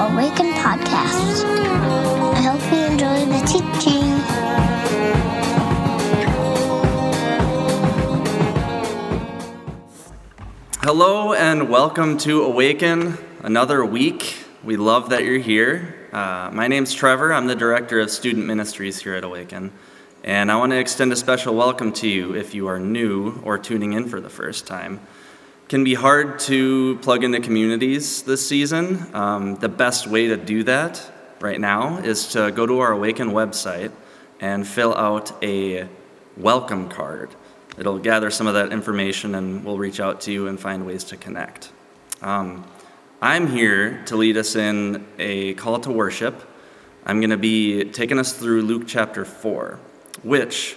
Awaken podcast. I hope you enjoy the teaching. Hello and welcome to Awaken, another week. We love that you're here. Uh, my name's Trevor. I'm the Director of Student Ministries here at Awaken. And I want to extend a special welcome to you if you are new or tuning in for the first time. Can be hard to plug into communities this season. Um, the best way to do that right now is to go to our Awaken website and fill out a welcome card. It'll gather some of that information and we'll reach out to you and find ways to connect. Um, I'm here to lead us in a call to worship. I'm going to be taking us through Luke chapter 4, which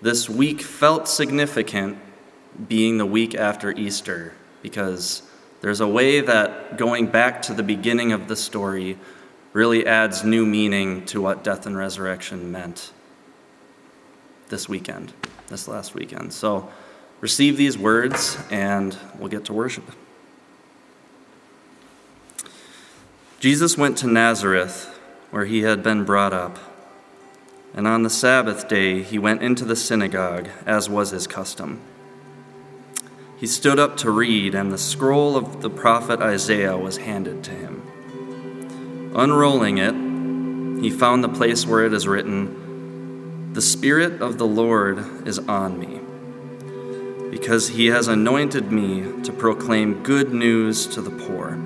this week felt significant being the week after Easter, because there's a way that going back to the beginning of the story really adds new meaning to what death and resurrection meant this weekend this last weekend. So receive these words and we'll get to worship. Jesus went to Nazareth, where he had been brought up. And on the Sabbath day, he went into the synagogue, as was his custom. He stood up to read, and the scroll of the prophet Isaiah was handed to him. Unrolling it, he found the place where it is written, the Spirit of the Lord is on me, because he has anointed me to proclaim good news to the poor.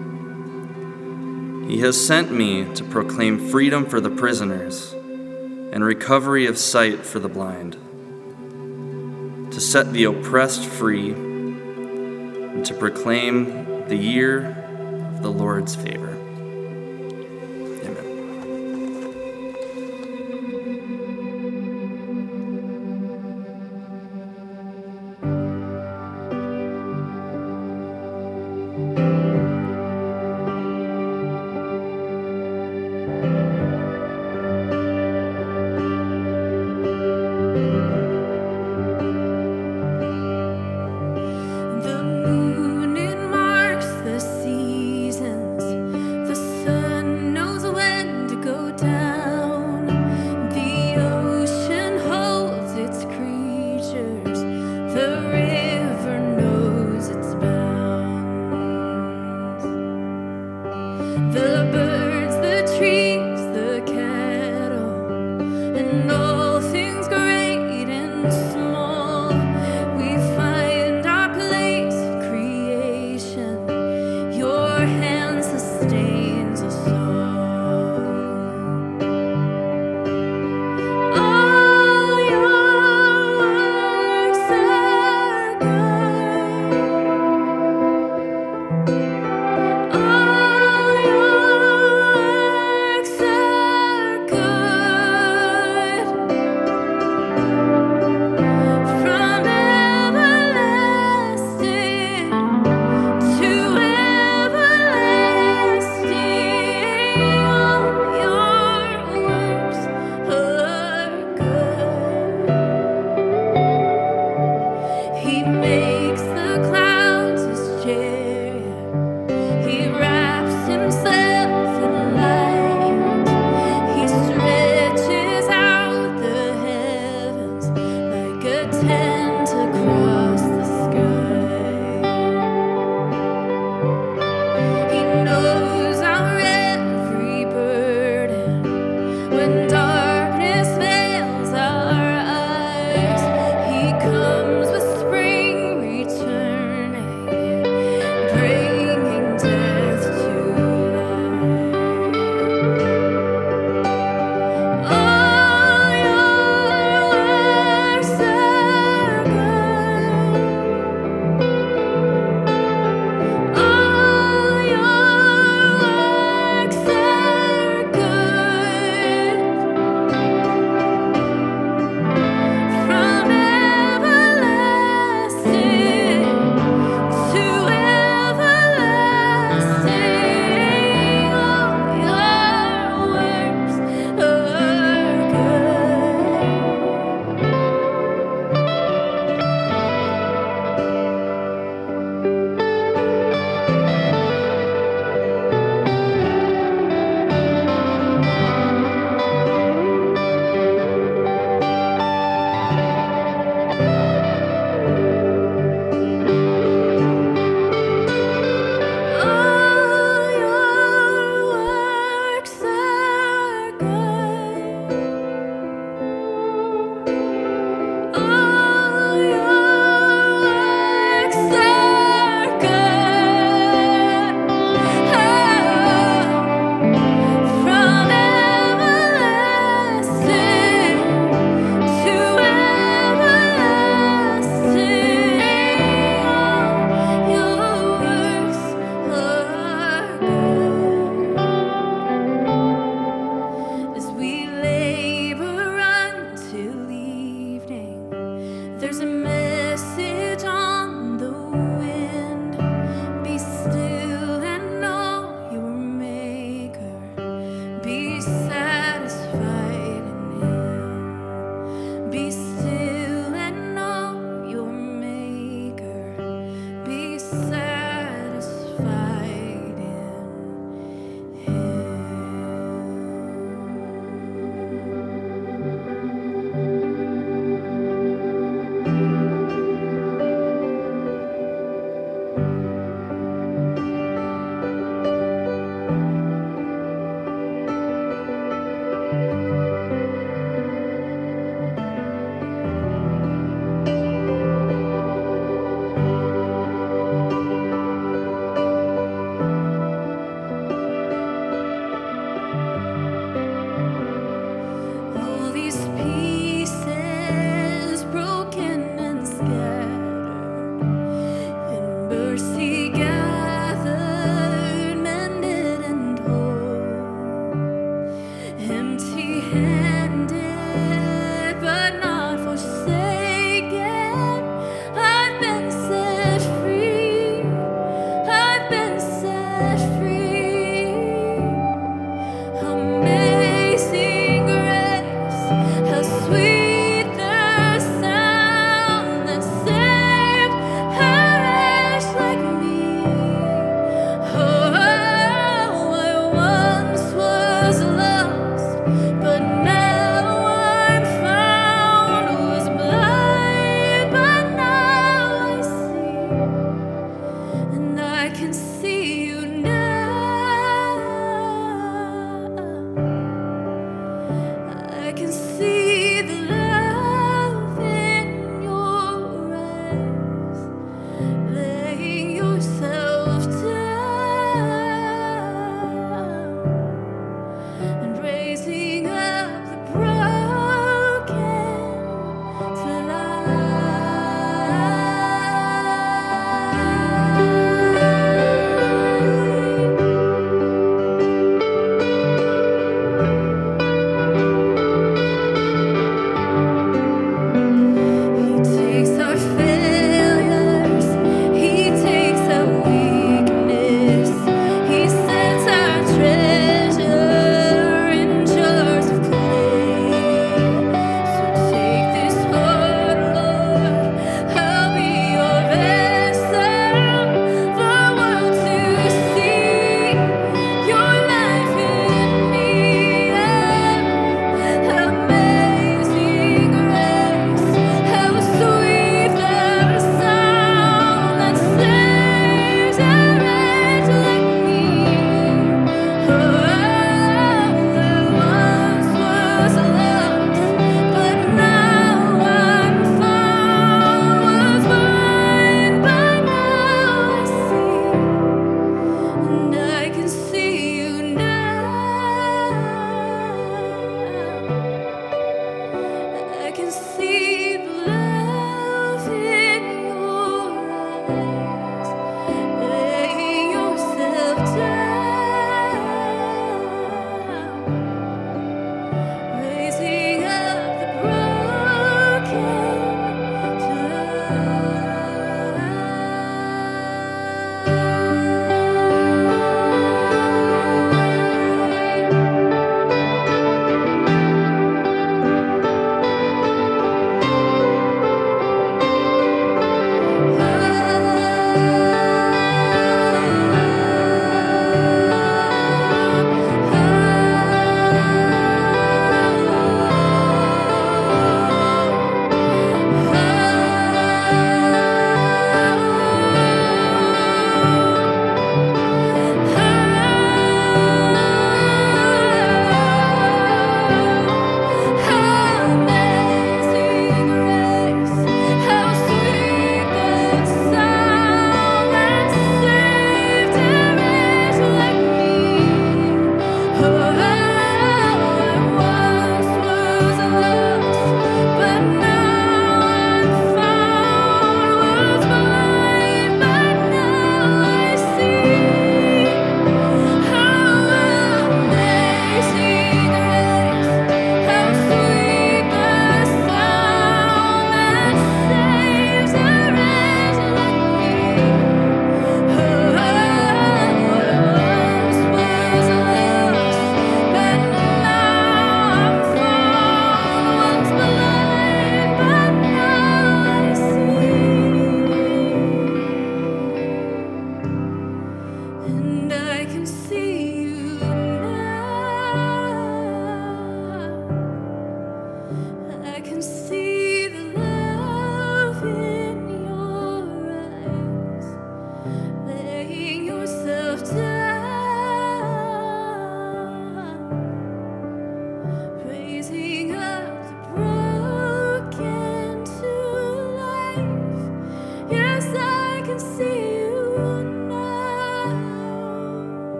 He has sent me to proclaim freedom for the prisoners and recovery of sight for the blind, to set the oppressed free, and to proclaim the year of the Lord's favor.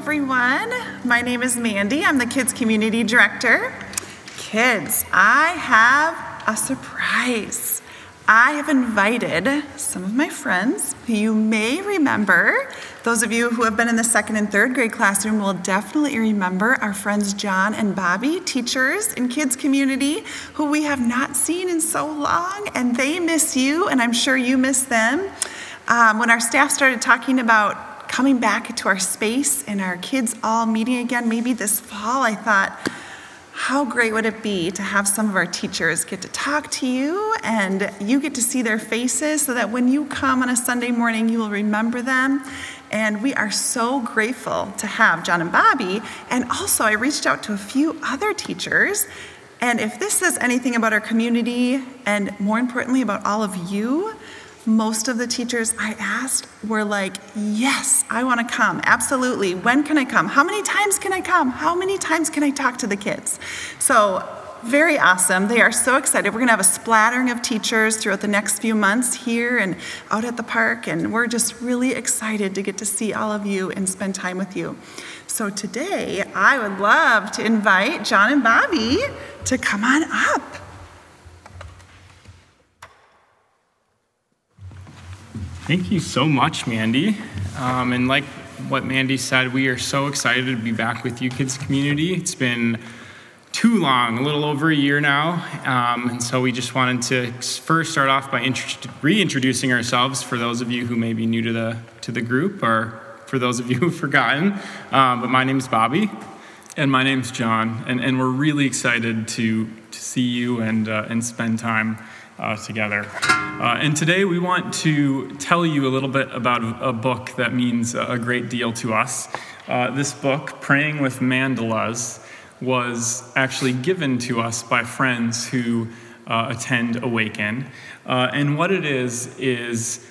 Everyone. My name is Mandy. I'm the Kids Community Director. Kids, I have a surprise. I have invited some of my friends who you may remember. Those of you who have been in the second and third grade classroom will definitely remember our friends John and Bobby, teachers in Kids Community, who we have not seen in so long, and they miss you, and I'm sure you miss them. Um, when our staff started talking about coming back to our space and our kids all meeting again, maybe this fall, I thought, how great would it be to have some of our teachers get to talk to you and you get to see their faces so that when you come on a Sunday morning, you will remember them. And we are so grateful to have John and Bobby. And also, I reached out to a few other teachers. And if this says anything about our community, and more importantly, about all of you, most of the teachers I asked were like, Yes, I want to come. Absolutely. When can I come? How many times can I come? How many times can I talk to the kids? So, very awesome. They are so excited. We're going to have a splattering of teachers throughout the next few months here and out at the park, and we're just really excited to get to see all of you and spend time with you. So, today I would love to invite John and Bobby to come on up. Thank you so much, Mandy. Um, and like what Mandy said, we are so excited to be back with you, kids community. It's been too long, a little over a year now. Um, and so we just wanted to first start off by reintroducing ourselves for those of you who may be new to the, to the group or for those of you who've forgotten. Um, but my name is Bobby. And my name's John. And, and we're really excited to, to see you and, uh, and spend time uh, together. Uh, and today we want to tell you a little bit about a book that means a great deal to us. Uh, this book, Praying with Mandalas, was actually given to us by friends who uh, attend Awaken. Uh, and what it is, is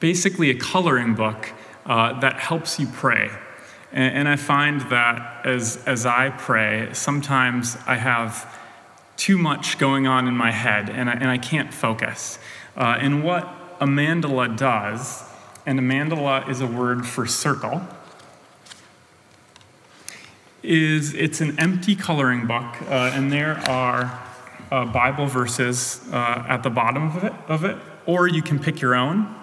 basically a coloring book uh, that helps you pray. And, and I find that as, as I pray, sometimes I have too much going on in my head and I, and I can't focus. Uh, and what a mandala does, and a mandala is a word for circle, is it's an empty coloring book, uh, and there are uh, Bible verses uh, at the bottom of it, of it, or you can pick your own.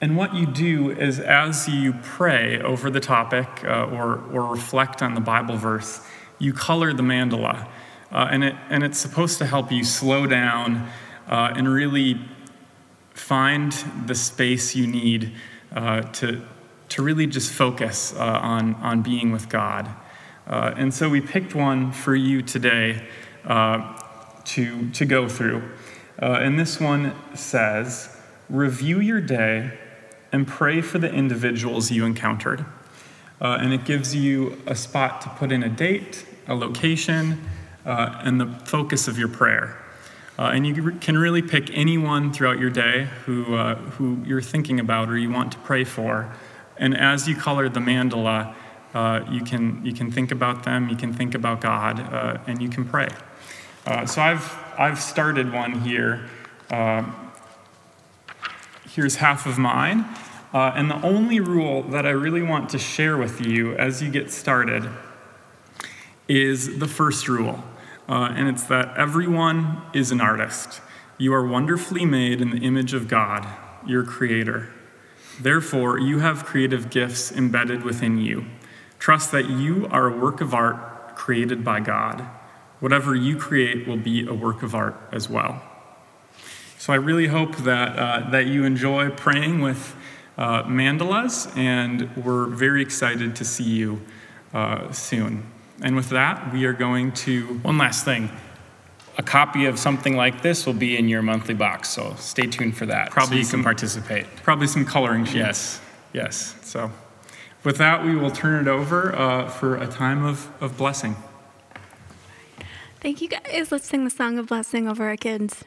And what you do is, as you pray over the topic uh, or, or reflect on the Bible verse, you color the mandala. Uh, and, it, and it's supposed to help you slow down uh, and really find the space you need uh, to, to really just focus uh, on, on being with God. Uh, and so we picked one for you today uh, to, to go through. and this one says Review your day and pray for the individuals you encountered. and it gives you a spot to put in a date, a location, uh, and the focus of your prayer. Uh, and you can really pick anyone throughout your day who, uh, who you're thinking about or you want to pray for. And as you color the mandala, uh, you, can, you can think about them, you can think about God, uh, and you can pray. Uh, so I've, I've started one here. here's half of mine. and the only rule that I really want to share with you as you get started is the first rule uh, and it's that everyone is an artist. You are wonderfully made in the image of God, your Creator. Therefore, you have creative gifts embedded within you. Trust that you are a work of art created by God. Whatever you create will be a work of art as well. So I really hope that, uh, that you enjoy praying with uh, mandalas, and we're very excited to see you uh, soon. And with that, we are going to. One last thing. a copy of something like this will be in your monthly box. So stay tuned for that. Probably so you some- can participate. Probably some coloring sheets. Yes, yes. So with that, we will turn it over uh, for a time of, of blessing. Thank you guys. Let's sing the song of blessing over our kids.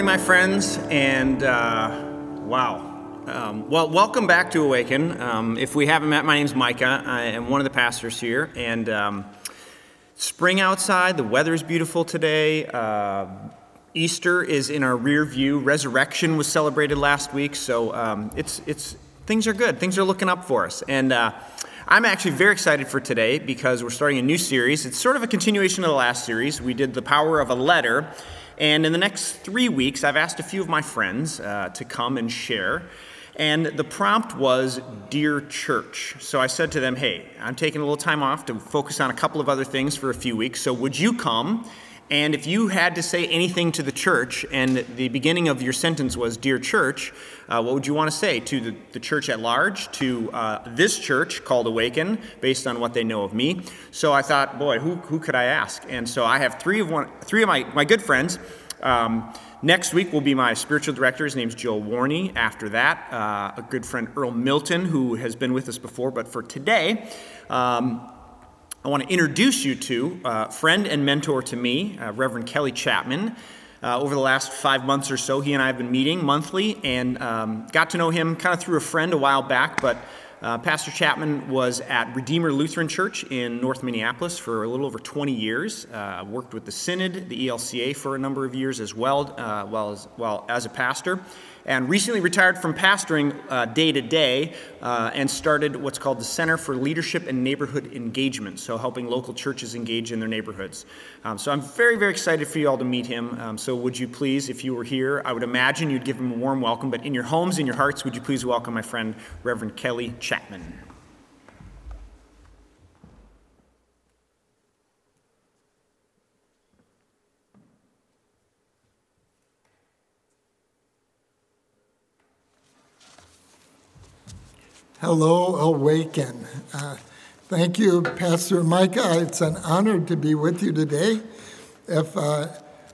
Morning, my friends, and uh, wow. Um, well, welcome back to Awaken. Um, if we haven't met, my name's Micah. I am one of the pastors here, and um, spring outside. The weather is beautiful today. Uh, Easter is in our rear view. Resurrection was celebrated last week, so um, it's it's things are good. Things are looking up for us, and uh, I'm actually very excited for today because we're starting a new series. It's sort of a continuation of the last series. We did the power of a letter, and in the next three weeks, I've asked a few of my friends uh, to come and share. And the prompt was Dear Church. So I said to them, Hey, I'm taking a little time off to focus on a couple of other things for a few weeks. So would you come? And if you had to say anything to the church, and the beginning of your sentence was Dear Church, uh, what would you want to say to the, the church at large, to uh, this church called Awaken, based on what they know of me? So I thought, boy, who, who could I ask? And so I have three of, one, three of my, my good friends. Um, next week will be my spiritual director. His name's Joe Warney. After that, uh, a good friend, Earl Milton, who has been with us before. But for today, um, I want to introduce you to uh, friend and mentor to me, uh, Reverend Kelly Chapman. Uh, over the last five months or so, he and I have been meeting monthly and um, got to know him kind of through a friend a while back. But uh, Pastor Chapman was at Redeemer Lutheran Church in North Minneapolis for a little over 20 years. Uh, worked with the Synod, the ELCA, for a number of years as well, uh, as, well as a pastor and recently retired from pastoring uh, day to day uh, and started what's called the Center for Leadership and Neighborhood Engagement, so helping local churches engage in their neighborhoods. Um, so I'm very, very excited for you all to meet him. Um, so would you please, if you were here, I would imagine you'd give him a warm welcome, but in your homes, in your hearts, would you please welcome my friend, Reverend Kelly Chapman. Hello, Awaken. Uh, thank you, Pastor Micah. It's an honor to be with you today. If uh,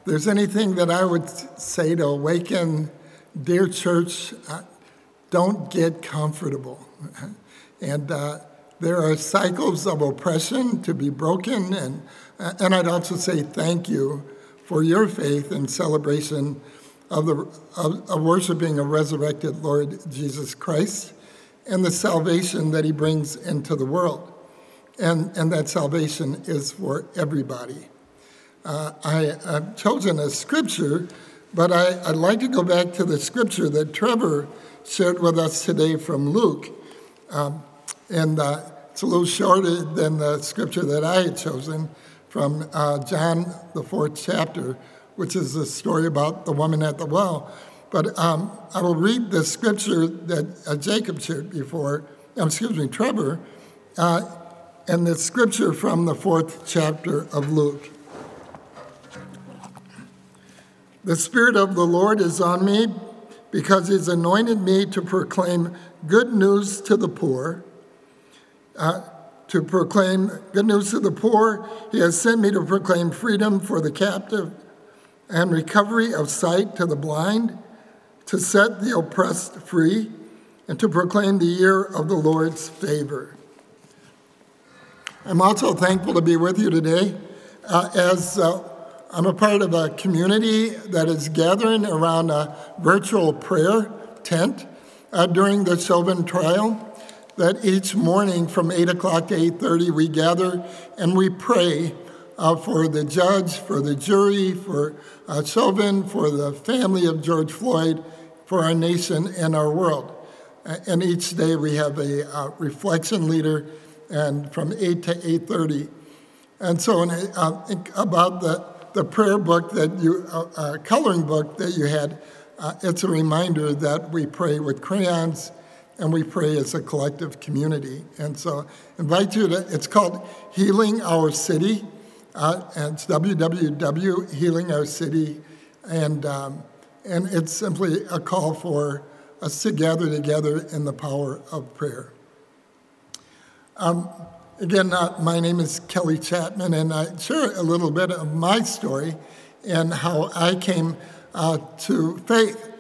there's anything that I would say to Awaken, dear church, uh, don't get comfortable. And uh, there are cycles of oppression to be broken. And, and I'd also say thank you for your faith and celebration of, the, of, of worshiping a resurrected Lord Jesus Christ and the salvation that he brings into the world. And, and that salvation is for everybody. Uh, I, have chosen a scripture, but I, I'd like to go back to the scripture that Trevor shared with us today from Luke. Um, and uh, it's a little shorter than the scripture that I had chosen from uh, John, the fourth chapter, which is the story about the woman at the well. But um, I will read the scripture that uh, Jacob shared before, um, excuse me, Trevor, uh, and the scripture from the fourth chapter of Luke. The Spirit of the Lord is on me because He's anointed me to proclaim good news to the poor. Uh, to proclaim good news to the poor, He has sent me to proclaim freedom for the captive and recovery of sight to the blind to set the oppressed free, and to proclaim the year of the Lord's favor. I'm also thankful to be with you today. Uh, as uh, I'm a part of a community that is gathering around a virtual prayer tent uh, during the Chauvin trial. That each morning from 8 o'clock to 8:30 we gather and we pray uh, for the judge, for the jury, for uh, Chauvin, for the family of George Floyd, for our nation and our world. And each day we have a uh, reflection leader, and from 8 to 8:30. And so, I uh, think about the, the prayer book that you, uh, uh, coloring book that you had, uh, it's a reminder that we pray with crayons and we pray as a collective community. And so, invite you to, it's called Healing Our City. Uh, and it's www. Healing Our City. And, um, and it's simply a call for us to gather together in the power of prayer. Again, uh, my name is Kelly Chapman, and I share a little bit of my story and how I came uh, to faith.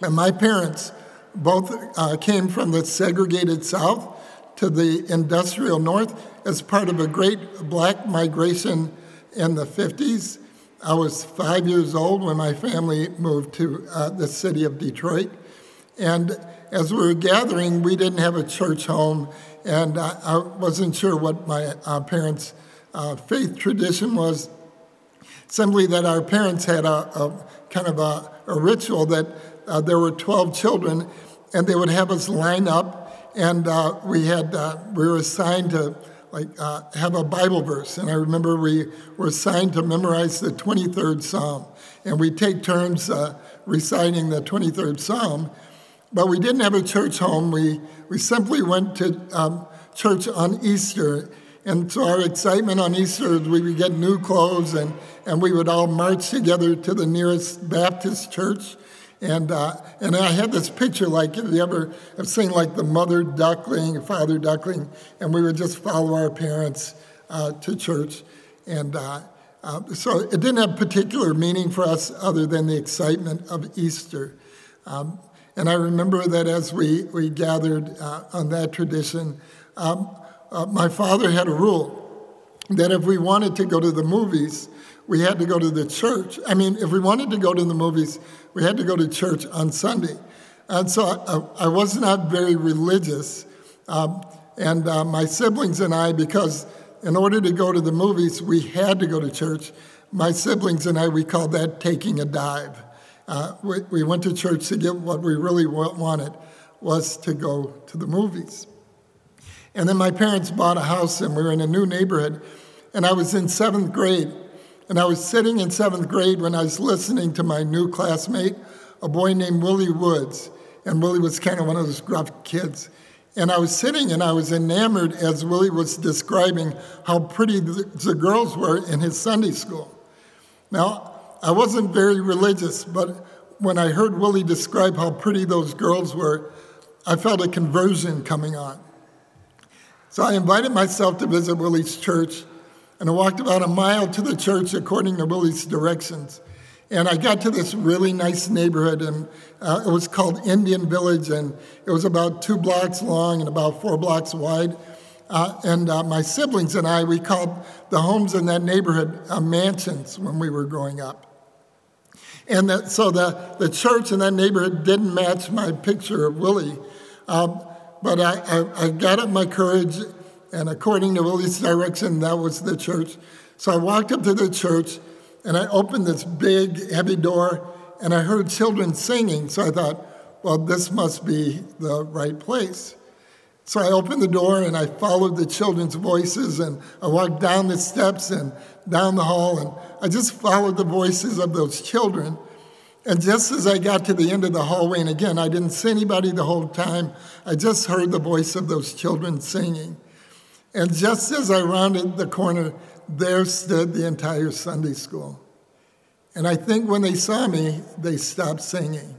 And my parents both uh, came from the segregated South to the industrial North as part of a great black migration in the 50s. I was five years old when my family moved to uh, the city of Detroit. And as we were gathering, we didn't have a church home, and I, I wasn't sure what my uh, parents' uh, faith tradition was. Simply that our parents had a, a kind of a, a ritual that uh, there were 12 children, and they would have us line up, and uh, we had uh, we were assigned to like uh, have a Bible verse, and I remember we were assigned to memorize the 23rd Psalm, and we take turns uh, reciting the 23rd Psalm. But we didn't have a church home. We, we simply went to um, church on Easter. And so our excitement on Easter is we would get new clothes and, and we would all march together to the nearest Baptist church. And, uh, and I had this picture like, if you ever have seen like the mother duckling, father duckling, and we would just follow our parents uh, to church. And uh, uh, so it didn't have particular meaning for us other than the excitement of Easter. Um, and I remember that as we, we gathered uh, on that tradition, um, uh, my father had a rule that if we wanted to go to the movies, we had to go to the church. I mean, if we wanted to go to the movies, we had to go to church on Sunday. And so I, I was not very religious. Um, and uh, my siblings and I, because in order to go to the movies, we had to go to church, my siblings and I, we called that taking a dive. Uh, we, we went to church to get what we really wanted was to go to the movies. And then my parents bought a house and we were in a new neighborhood. And I was in seventh grade. And I was sitting in seventh grade when I was listening to my new classmate, a boy named Willie Woods. And Willie was kind of one of those gruff kids. And I was sitting and I was enamored as Willie was describing how pretty the, girls were in his Sunday school. Now, I wasn't very religious, but when I heard Willie describe how pretty those girls were, I felt a conversion coming on. So I invited myself to visit Willie's church, and I walked about a mile to the church according to Willie's directions. And I got to this really nice neighborhood, and uh, it was called Indian Village, and it was about two blocks long and about four blocks wide. Uh, and uh, my siblings and I, we called the homes in that neighborhood uh, mansions when we were growing up. And that, so the, the church in that neighborhood didn't match my picture of Willie. Um, but I, I, I got up my courage, and according to Willie's direction, that was the church. So I walked up to the church, and I opened this big, heavy door, and I heard children singing. So I thought, well, this must be the right place. So I opened the door and I followed the children's voices and I walked down the steps and down the hall and I just followed the voices of those children. And just as I got to the end of the hallway, and again, I didn't see anybody the whole time, I just heard the voice of those children singing. And just as I rounded the corner, there stood the entire Sunday school. And I think when they saw me, they stopped singing.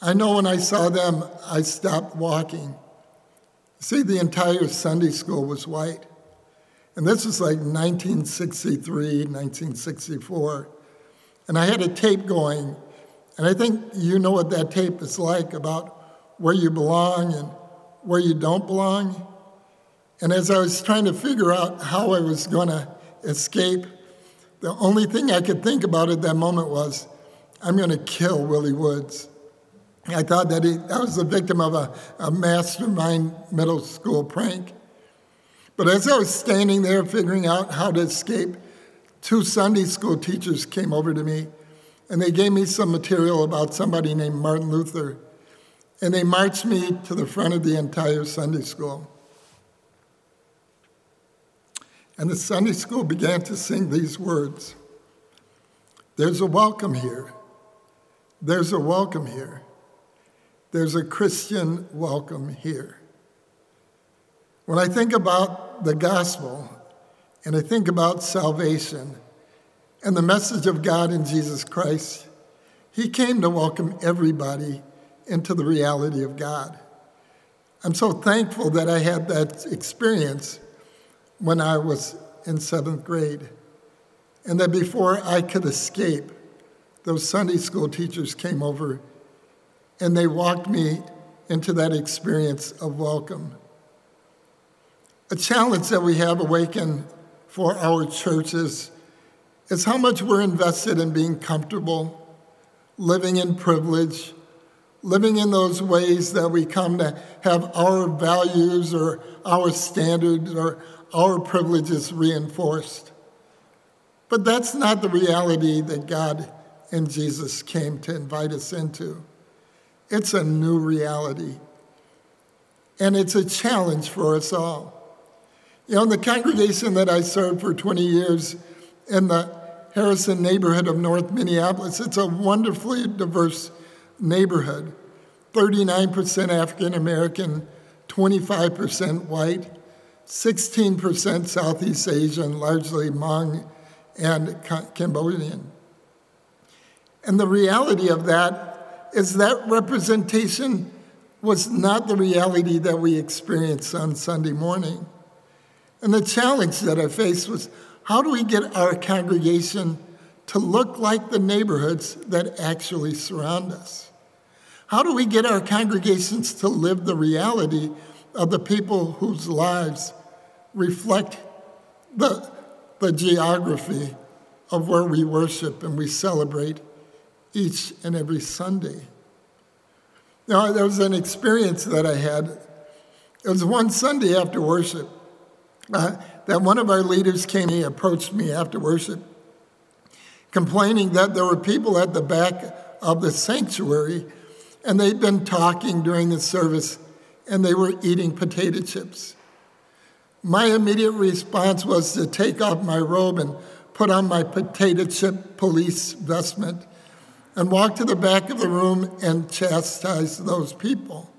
I know when I saw them, I stopped walking. See, the entire Sunday school was white. And this was like 1963, 1964. And I had a tape going. And I think you know what that tape is like about where you belong and where you don't belong. And as I was trying to figure out how I was going to escape, the only thing I could think about at that moment was, I'm going to kill Willie Woods. I thought that he, I was the victim of a, a mastermind middle school prank. But as I was standing there figuring out how to escape, two Sunday school teachers came over to me and they gave me some material about somebody named Martin Luther. And they marched me to the front of the entire Sunday school. And the Sunday school began to sing these words There's a welcome here. There's a welcome here. There's a Christian welcome here. When I think about the gospel and I think about salvation and the message of God in Jesus Christ, He came to welcome everybody into the reality of God. I'm so thankful that I had that experience when I was in seventh grade, and that before I could escape, those Sunday school teachers came over and they walked me into that experience of welcome. A challenge that we have awakened for our churches is how much we're invested in being comfortable, living in privilege, living in those ways that we come to have our values or our standards or our privileges reinforced. But that's not the reality that God and Jesus came to invite us into. It's a new reality. And it's a challenge for us all. You know, in the congregation that I served for 20 years in the Harrison neighborhood of North Minneapolis, it's a wonderfully diverse neighborhood 39% African American, 25% white, 16% Southeast Asian, largely Hmong and Cambodian. And the reality of that is that representation was not the reality that we experienced on Sunday morning. And the challenge that I faced was how do we get our congregation to look like the neighborhoods that actually surround us? How do we get our congregations to live the reality of the people whose lives reflect the, the geography of where we worship and we celebrate each and every Sunday? Now, there was an experience that I had. It was one Sunday after worship uh, that one of our leaders came, he approached me after worship, complaining that there were people at the back of the sanctuary and they'd been talking during the service and they were eating potato chips. My immediate response was to take off my robe and put on my potato chip police vestment and walk to the back of the room and chastise those people.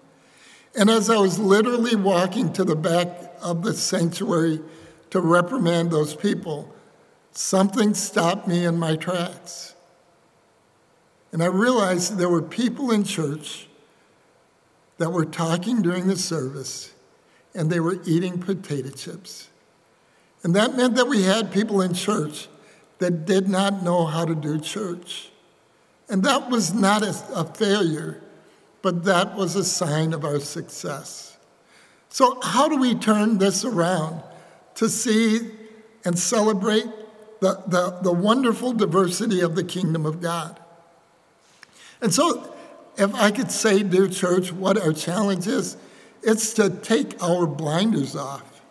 And as I was literally walking to the back of the sanctuary to reprimand those people, something stopped me in my tracks. And I realized there were people in church that were talking during the service and they were eating potato chips. And that meant that we had people in church that did not know how to do church. And that was not a, a failure, but that was a sign of our success. So, how do we turn this around to see and celebrate the, the, the wonderful diversity of the kingdom of God? And so, if I could say, dear church, what our challenge is, it's to take our blinders off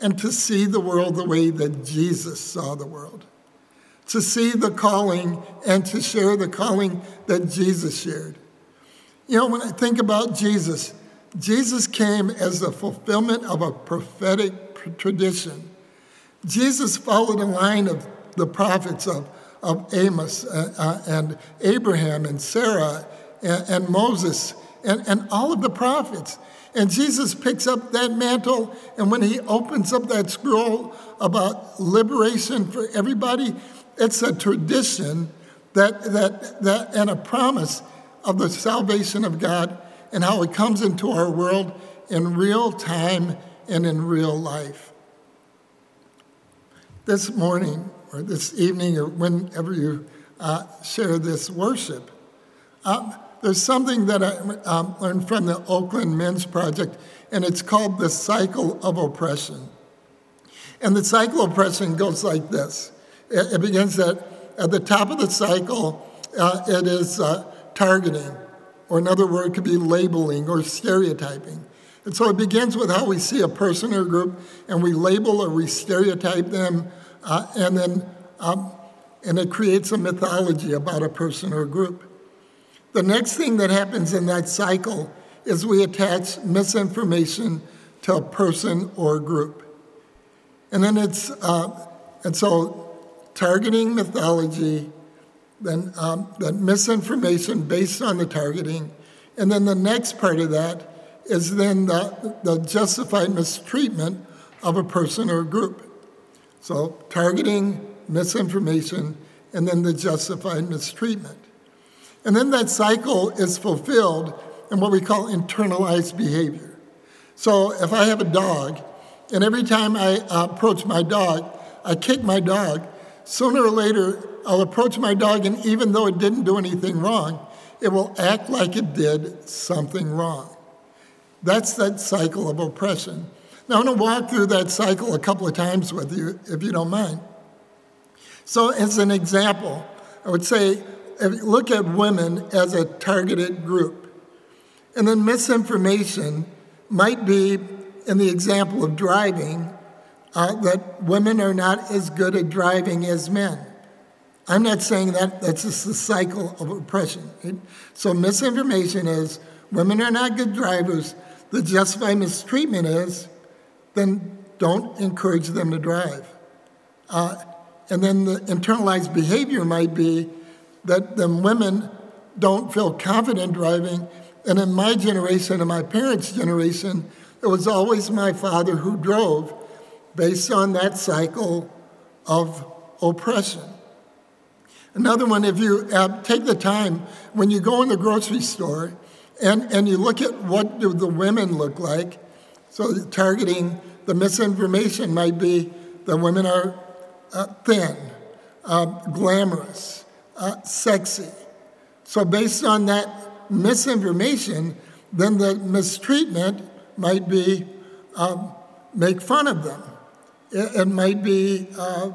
and to see the world the way that Jesus saw the world. To see the calling and to share the calling that Jesus shared. You know, when I think about Jesus, Jesus came as the fulfillment of a prophetic tradition. Jesus followed a line of the prophets of of Amos uh, uh, and Abraham and Sarah and, and Moses and, and all of the prophets. And Jesus picks up that mantle, and when he opens up that scroll about liberation for everybody, it's a tradition that, that, that, and a promise of the salvation of God and how it comes into our world in real time and in real life. This morning, or this evening or whenever you uh, share this worship. Um, there's something that I um, learned from the Oakland Men's Project, and it's called the cycle of oppression. And the cycle of oppression goes like this It, it begins at, at the top of the cycle, uh, it is uh, targeting, or another word could be labeling or stereotyping. And so it begins with how we see a person or group, and we label or we stereotype them, uh, and then um, and it creates a mythology about a person or group. The next thing that happens in that cycle is we attach misinformation to a person or group. And then it's, uh, and so targeting mythology, then, um, then misinformation based on the targeting. And then the next part of that is then the, the justified mistreatment of a person or group. So targeting, misinformation, and then the justified mistreatment. And then that cycle is fulfilled in what we call internalized behavior. So if I have a dog, and every time I approach my dog, I kick my dog, sooner or later I'll approach my dog, and even though it didn't do anything wrong, it will act like it did something wrong. That's that cycle of oppression. Now, I'm going to walk through that cycle a couple of times with you, if you don't mind. So, as an example, I would say look at women as a targeted group. And then misinformation might be, in the example of driving, uh, that women are not as good at driving as men. I'm not saying that, that's just the cycle of oppression. Right? So, misinformation is women are not good drivers. The justified mistreatment is then don't encourage them to drive. Uh, and then the internalized behavior might be that the women don't feel confident driving. And in my generation and my parents' generation, it was always my father who drove based on that cycle of oppression. Another one, if you uh, take the time, when you go in the grocery store and, and you look at what do the women look like, so targeting the misinformation might be the women are uh, thin, uh, glamorous, uh, sexy. So, based on that misinformation, then the mistreatment might be um, make fun of them. It, it might be, uh,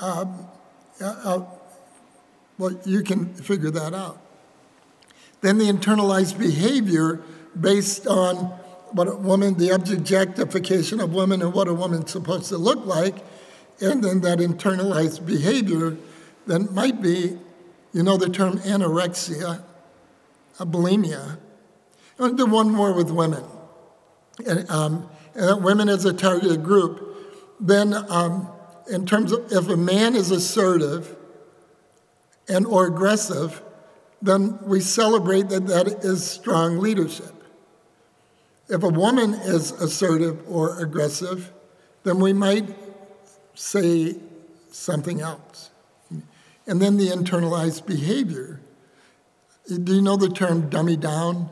um, uh, uh, well, you can figure that out. Then the internalized behavior based on what a woman, the objectification of women and what a woman's supposed to look like, and then that internalized behavior then might be, you know, the term anorexia, bulimia. To do one more with women. And, um, and women as a targeted group. Then, um, in terms of if a man is assertive and or aggressive, then we celebrate that that is strong leadership. If a woman is assertive or aggressive, then we might say something else. And then the internalized behavior. Do you know the term dummy down?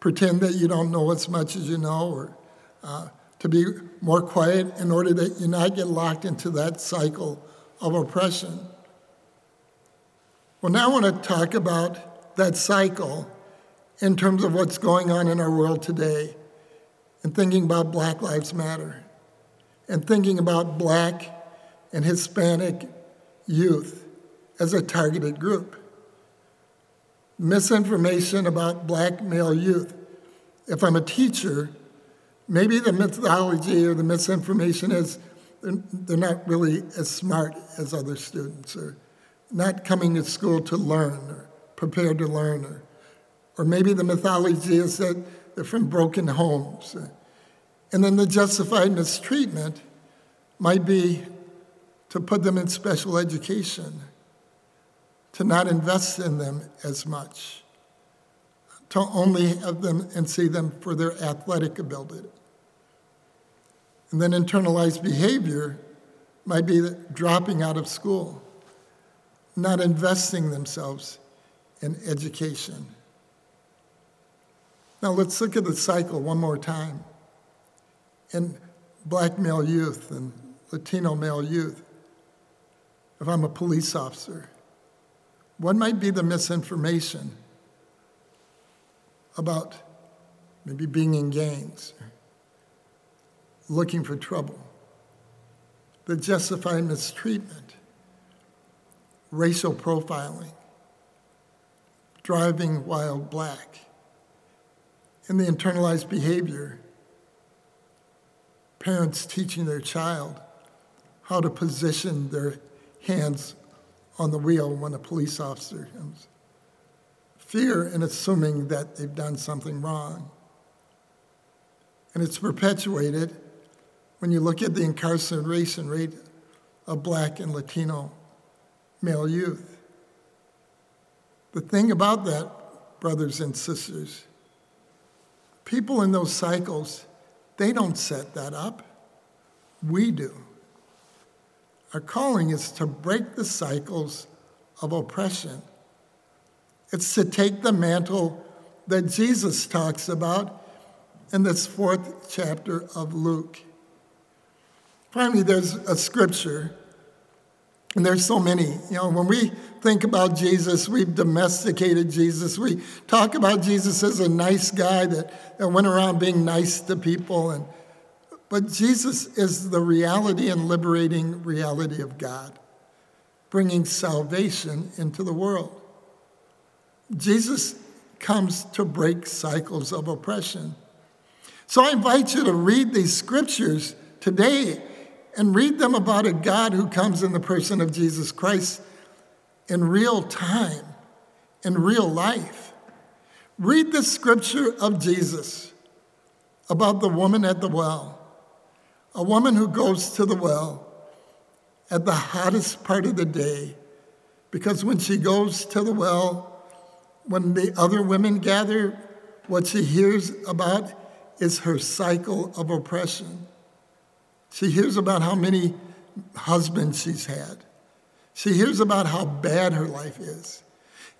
Pretend that you don't know as much as you know, or uh, to be more quiet in order that you not get locked into that cycle of oppression. Well, now I want to talk about that cycle in terms of what's going on in our world today and thinking about Black Lives Matter and thinking about black and Hispanic youth as a targeted group. Misinformation about black male youth. If I'm a teacher, maybe the mythology or the misinformation is they're not really as smart as other students or not coming to school to learn or prepared to learn or, or maybe the mythology is that they're from broken homes and then the justified mistreatment might be to put them in special education, to not invest in them as much, to only have them and see them for their athletic ability. And then internalized behavior might be dropping out of school, not investing themselves in education. Now let's look at the cycle one more time in black male youth and Latino male youth. If I'm a police officer, what might be the misinformation about maybe being in gangs, looking for trouble, the justified mistreatment? racial profiling, driving while black, and the internalized behavior, parents teaching their child how to position their hands on the wheel when a police officer comes. Fear and assuming that they've done something wrong. And it's perpetuated when you look at the incarceration rate of black and Latino male youth. The thing about that, brothers and sisters, people in those cycles, they don't set that up. We do. Our calling is to break the cycles of oppression. It's to take the mantle that Jesus talks about in this fourth chapter of Luke. Finally, there's a scripture, and there's so many. You know, when we think about Jesus, we've domesticated Jesus. We talk about Jesus as a nice guy that, that went around being nice to people. And, but Jesus is the reality and liberating reality of God, bringing salvation into the world. Jesus comes to break cycles of oppression. So I invite you to read these scriptures today and read them about a God who comes in the person of Jesus Christ in real time, in real life. Read the scripture of Jesus about the woman at the well, a woman who goes to the well at the hottest part of the day, because when she goes to the well, when the other women gather, what she hears about is her cycle of oppression. She hears about how many husbands she's had. She hears about how bad her life is.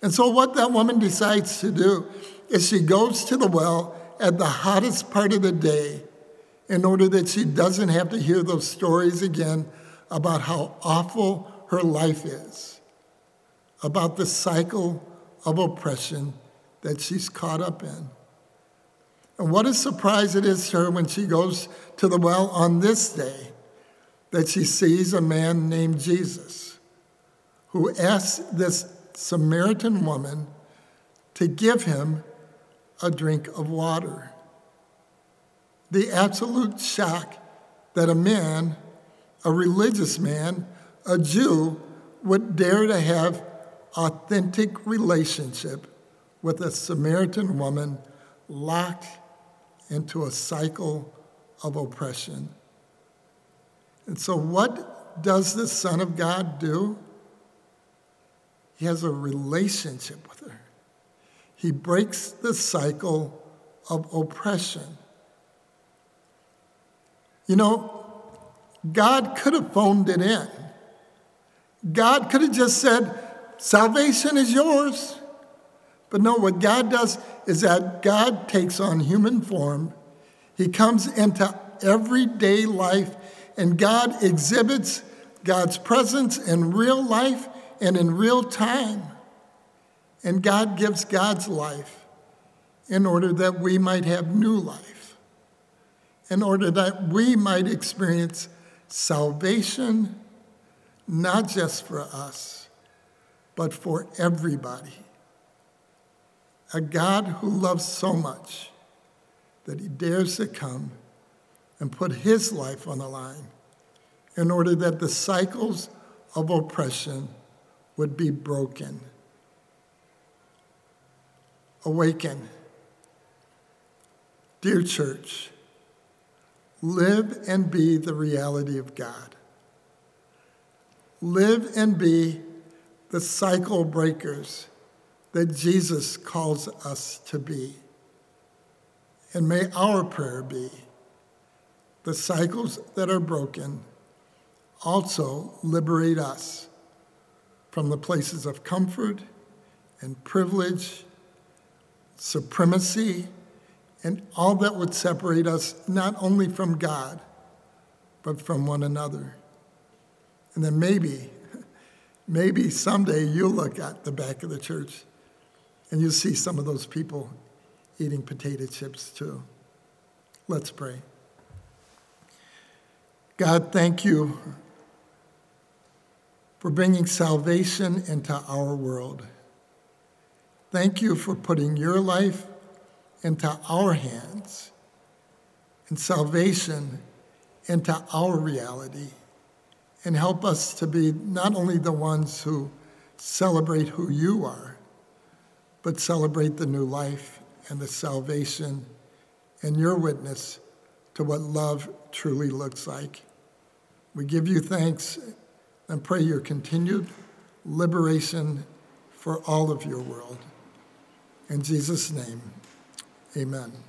And so, what that woman decides to do is she goes to the well at the hottest part of the day in order that she doesn't have to hear those stories again about how awful her life is, about the cycle of oppression that she's caught up in. And what a surprise it is to her when she goes to the well on this day that she sees a man named Jesus who asks this Samaritan woman to give him a drink of water. The absolute shock that a man, a religious man, a Jew, would dare to have authentic relationship with a Samaritan woman locked into a cycle of oppression. And so, what does the Son of God do? He has a relationship with her. He breaks the cycle of oppression. You know, God could have phoned it in. God could have just said, Salvation is yours. But no, what God does is that God takes on human form. He comes into everyday life, and God exhibits God's presence in real life and in real time. And God gives God's life in order that we might have new life, in order that we might experience salvation, not just for us, but for everybody a God who loves so much that he dares to come and put his life on the line in order that the cycles of oppression would be broken. Awaken. Dear church, live and be the reality of God. Live and be the cycle breakers that Jesus calls us to be. And may our prayer be the cycles that are broken also liberate us from the places of comfort and privilege, supremacy, and all that would separate us not only from God, but from one another. And then maybe, maybe someday you'll look at the back of the church and you'll see some of those people eating potato chips too. Let's pray. God, thank you for bringing salvation into our world. Thank you for putting your life into our hands and salvation into our reality. And help us to be not only the ones who celebrate who you are, but celebrate the new life and the salvation and your witness to what love truly looks like. We give you thanks and pray your continued liberation for all of your world. In Jesus' name, amen.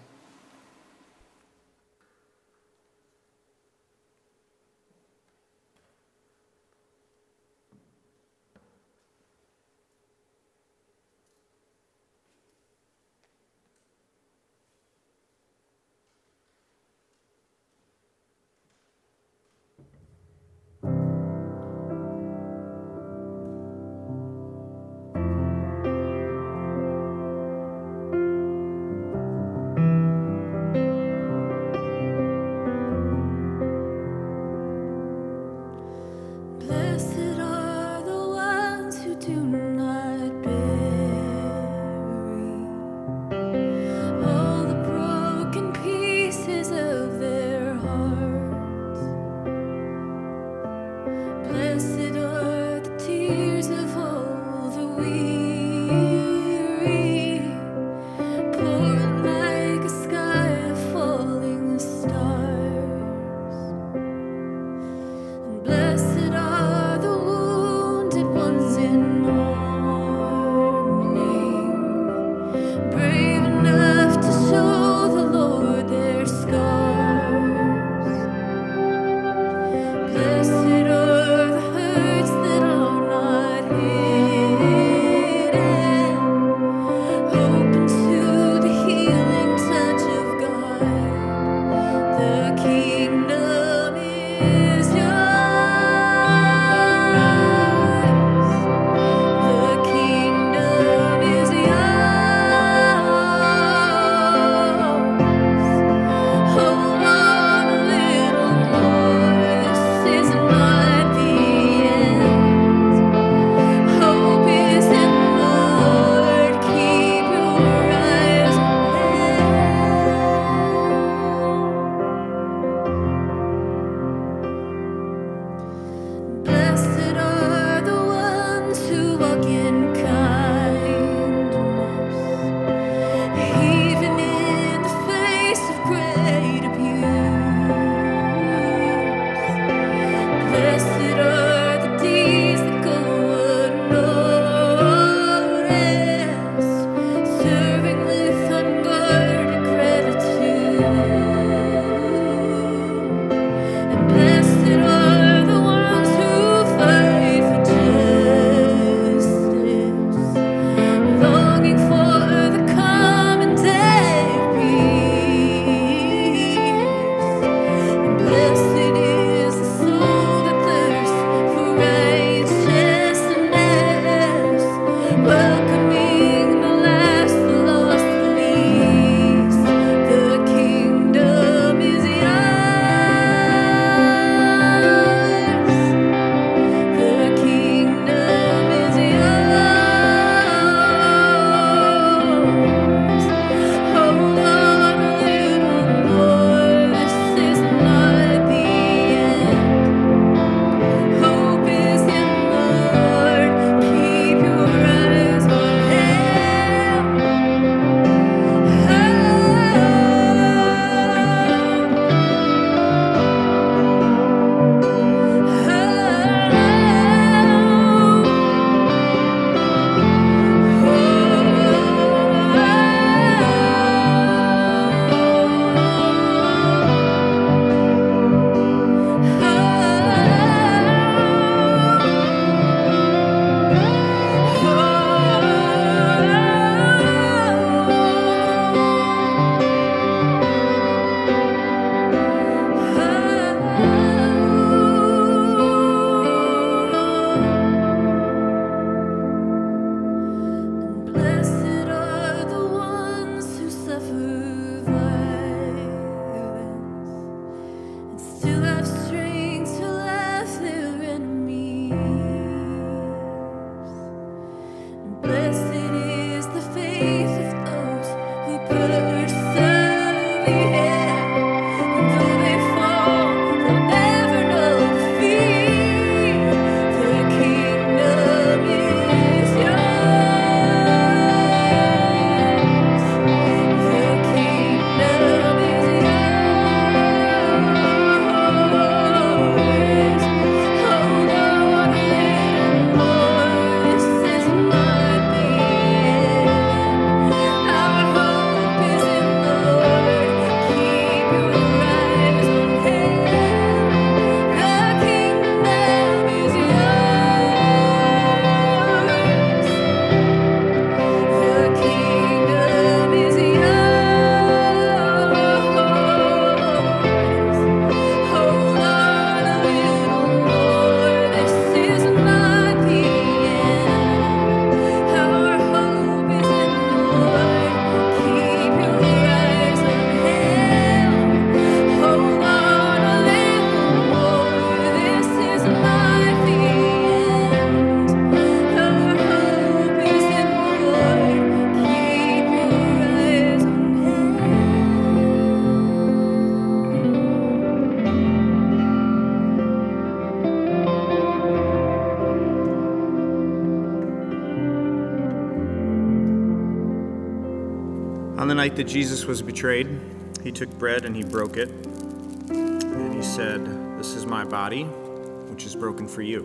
Jesus was betrayed, he took bread and he broke it. And he said, This is my body, which is broken for you.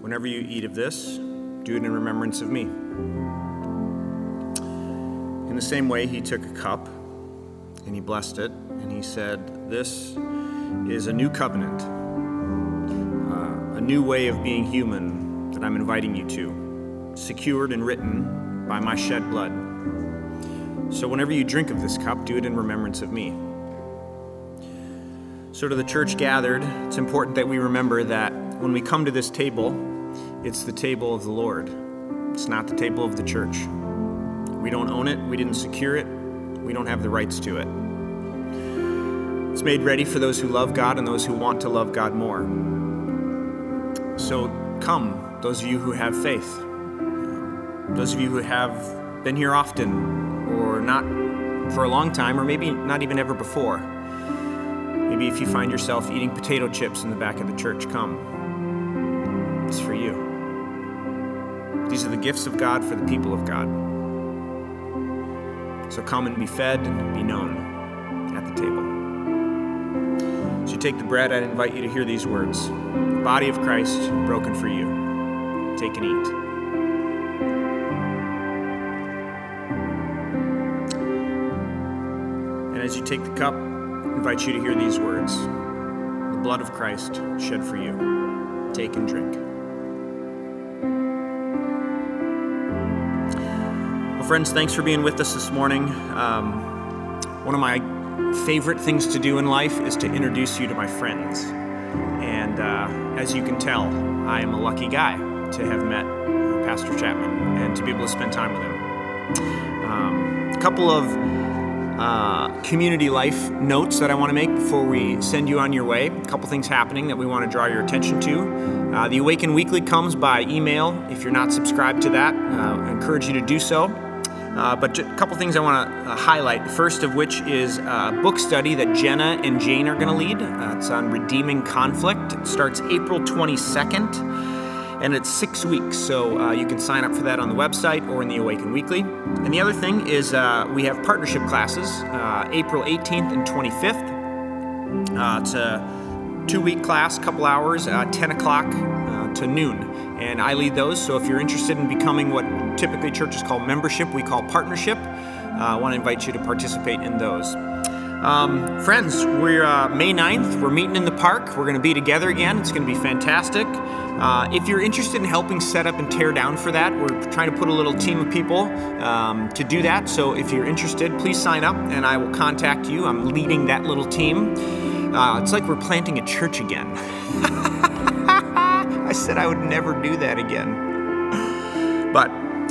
Whenever you eat of this, do it in remembrance of me. In the same way, he took a cup and he blessed it, and he said, This is a new covenant, uh, a new way of being human that I'm inviting you to, secured and written by my shed blood. So whenever you drink of this cup, do it in remembrance of me. So, to the church gathered, it's important that we remember that when we come to this table, it's the table of the Lord. It's not the table of the church. We don't own it, we didn't secure it, we don't have the rights to it. It's made ready for those who love God and those who want to love God more. So, come, those of you who have faith, those of you who have been here often not for a long time, or maybe not even ever before. Maybe if you find yourself eating potato chips in the back of the church, come. It's for you. These are the gifts of God for the people of God. So come and be fed and be known at the table. As you take the bread, I'd invite you to hear these words The body of Christ broken for you. Take and eat. As you take the cup, I invite you to hear these words The blood of Christ shed for you. Take and drink. Well, friends, thanks for being with us this morning. Um, one of my favorite things to do in life is to introduce you to my friends. And uh, as you can tell, I am a lucky guy to have met Pastor Chapman and to be able to spend time with him. Um, a couple of uh, community life notes that I want to make before we send you on your way. A couple things happening that we want to draw your attention to. Uh, the Awaken Weekly comes by email. If you're not subscribed to that, uh, I encourage you to do so. Uh, but a couple things I want to uh, highlight. First of which is a book study that Jenna and Jane are going to lead. Uh, it's on redeeming conflict. It starts April 22nd, and it's six weeks. So uh, you can sign up for that on the website or in the Awaken Weekly. And the other thing is uh, we have partnership classes uh, April 18th and 25th. Uh, it's a two week class, couple hours, uh, 10 o'clock uh, to noon. And I lead those. So if you're interested in becoming what typically churches call membership, we call partnership, I want to invite you to participate in those. Um, friends, we're May 9th. We're meeting in the park. We're going to be together again. It's going to be fantastic. Uh, if you're interested in helping set up and tear down for that, we're trying to put a little team of people um, to do that. So if you're interested, please sign up and I will contact you. I'm leading that little team. Uh, it's like we're planting a church again. I said I would never do that again. But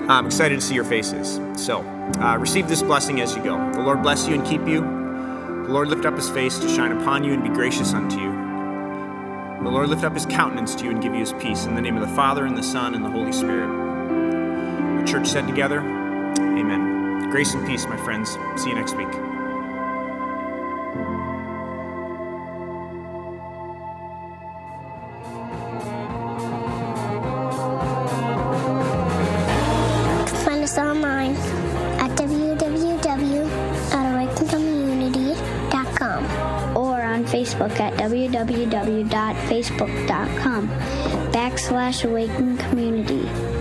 I'm excited to see your faces. So uh, receive this blessing as you go. The Lord bless you and keep you. The Lord lift up his face to shine upon you and be gracious unto you. The Lord lift up his countenance to you and give you his peace. In the name of the Father, and the Son, and the Holy Spirit. The church said together, Amen. grace and peace, my friends. See you next week. www.facebook.com backslash awaken community.